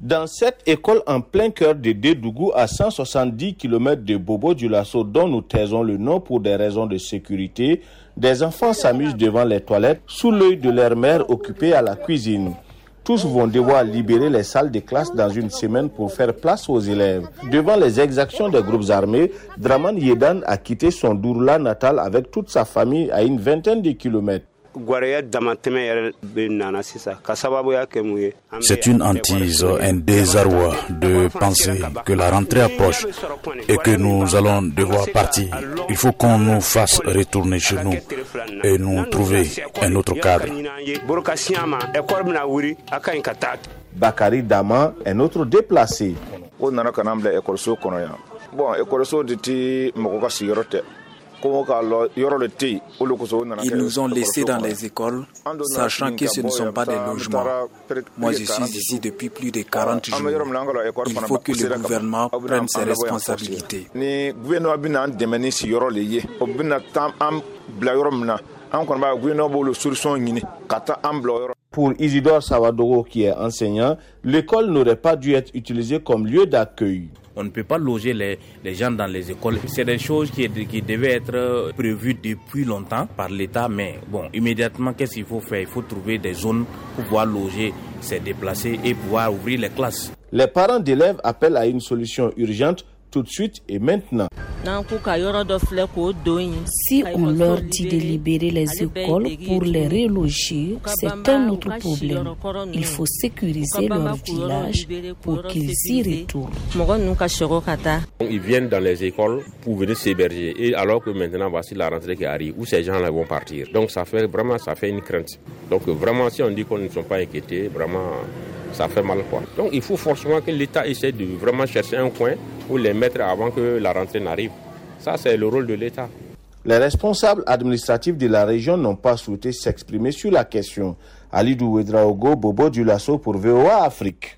Dans cette école en plein cœur de Dédougou, à 170 km de Bobo du Lasso, dont nous taisons le nom pour des raisons de sécurité, des enfants s'amusent devant les toilettes sous l'œil de leur mère occupée à la cuisine. Tous vont devoir libérer les salles de classe dans une semaine pour faire place aux élèves. Devant les exactions des groupes armés, Draman Yedan a quitté son Dourla natal avec toute sa famille à une vingtaine de kilomètres. C'est une hantise, un désarroi de penser que la rentrée approche et que nous allons devoir partir. Il faut qu'on nous fasse retourner chez nous et nous trouver un autre cadre. Bakari Dama, un autre déplacé. Ils nous ont laissés dans les écoles, sachant que ce ne sont pas des logements. Moi, je suis ici depuis plus de 40 jours. Il faut que le gouvernement prenne ses responsabilités. Pour Isidore Savadogo, qui est enseignant, l'école n'aurait pas dû être utilisée comme lieu d'accueil. On ne peut pas loger les, les gens dans les écoles. C'est des choses qui, qui, devaient être prévues depuis longtemps par l'État, mais bon, immédiatement, qu'est-ce qu'il faut faire? Il faut trouver des zones pour pouvoir loger ces déplacés et pouvoir ouvrir les classes. Les parents d'élèves appellent à une solution urgente tout de suite et maintenant. Si on leur dit de libérer les écoles pour les reloger, c'est un autre problème. Il faut sécuriser leur village pour qu'ils y retournent. Ils viennent dans les écoles pour venir s'héberger. Et alors que maintenant, voici la rentrée qui arrive, où ces gens-là vont partir. Donc ça fait vraiment ça fait une crainte. Donc vraiment, si on dit qu'on ne sont pas inquiétés, vraiment, ça fait mal. Quoi. Donc il faut forcément que l'État essaie de vraiment chercher un coin pour les mettre avant que la rentrée n'arrive. Ça, c'est le rôle de l'État. Les responsables administratifs de la région n'ont pas souhaité s'exprimer sur la question. Ali Ouedraogo, Bobo Dulasso pour VOA Afrique.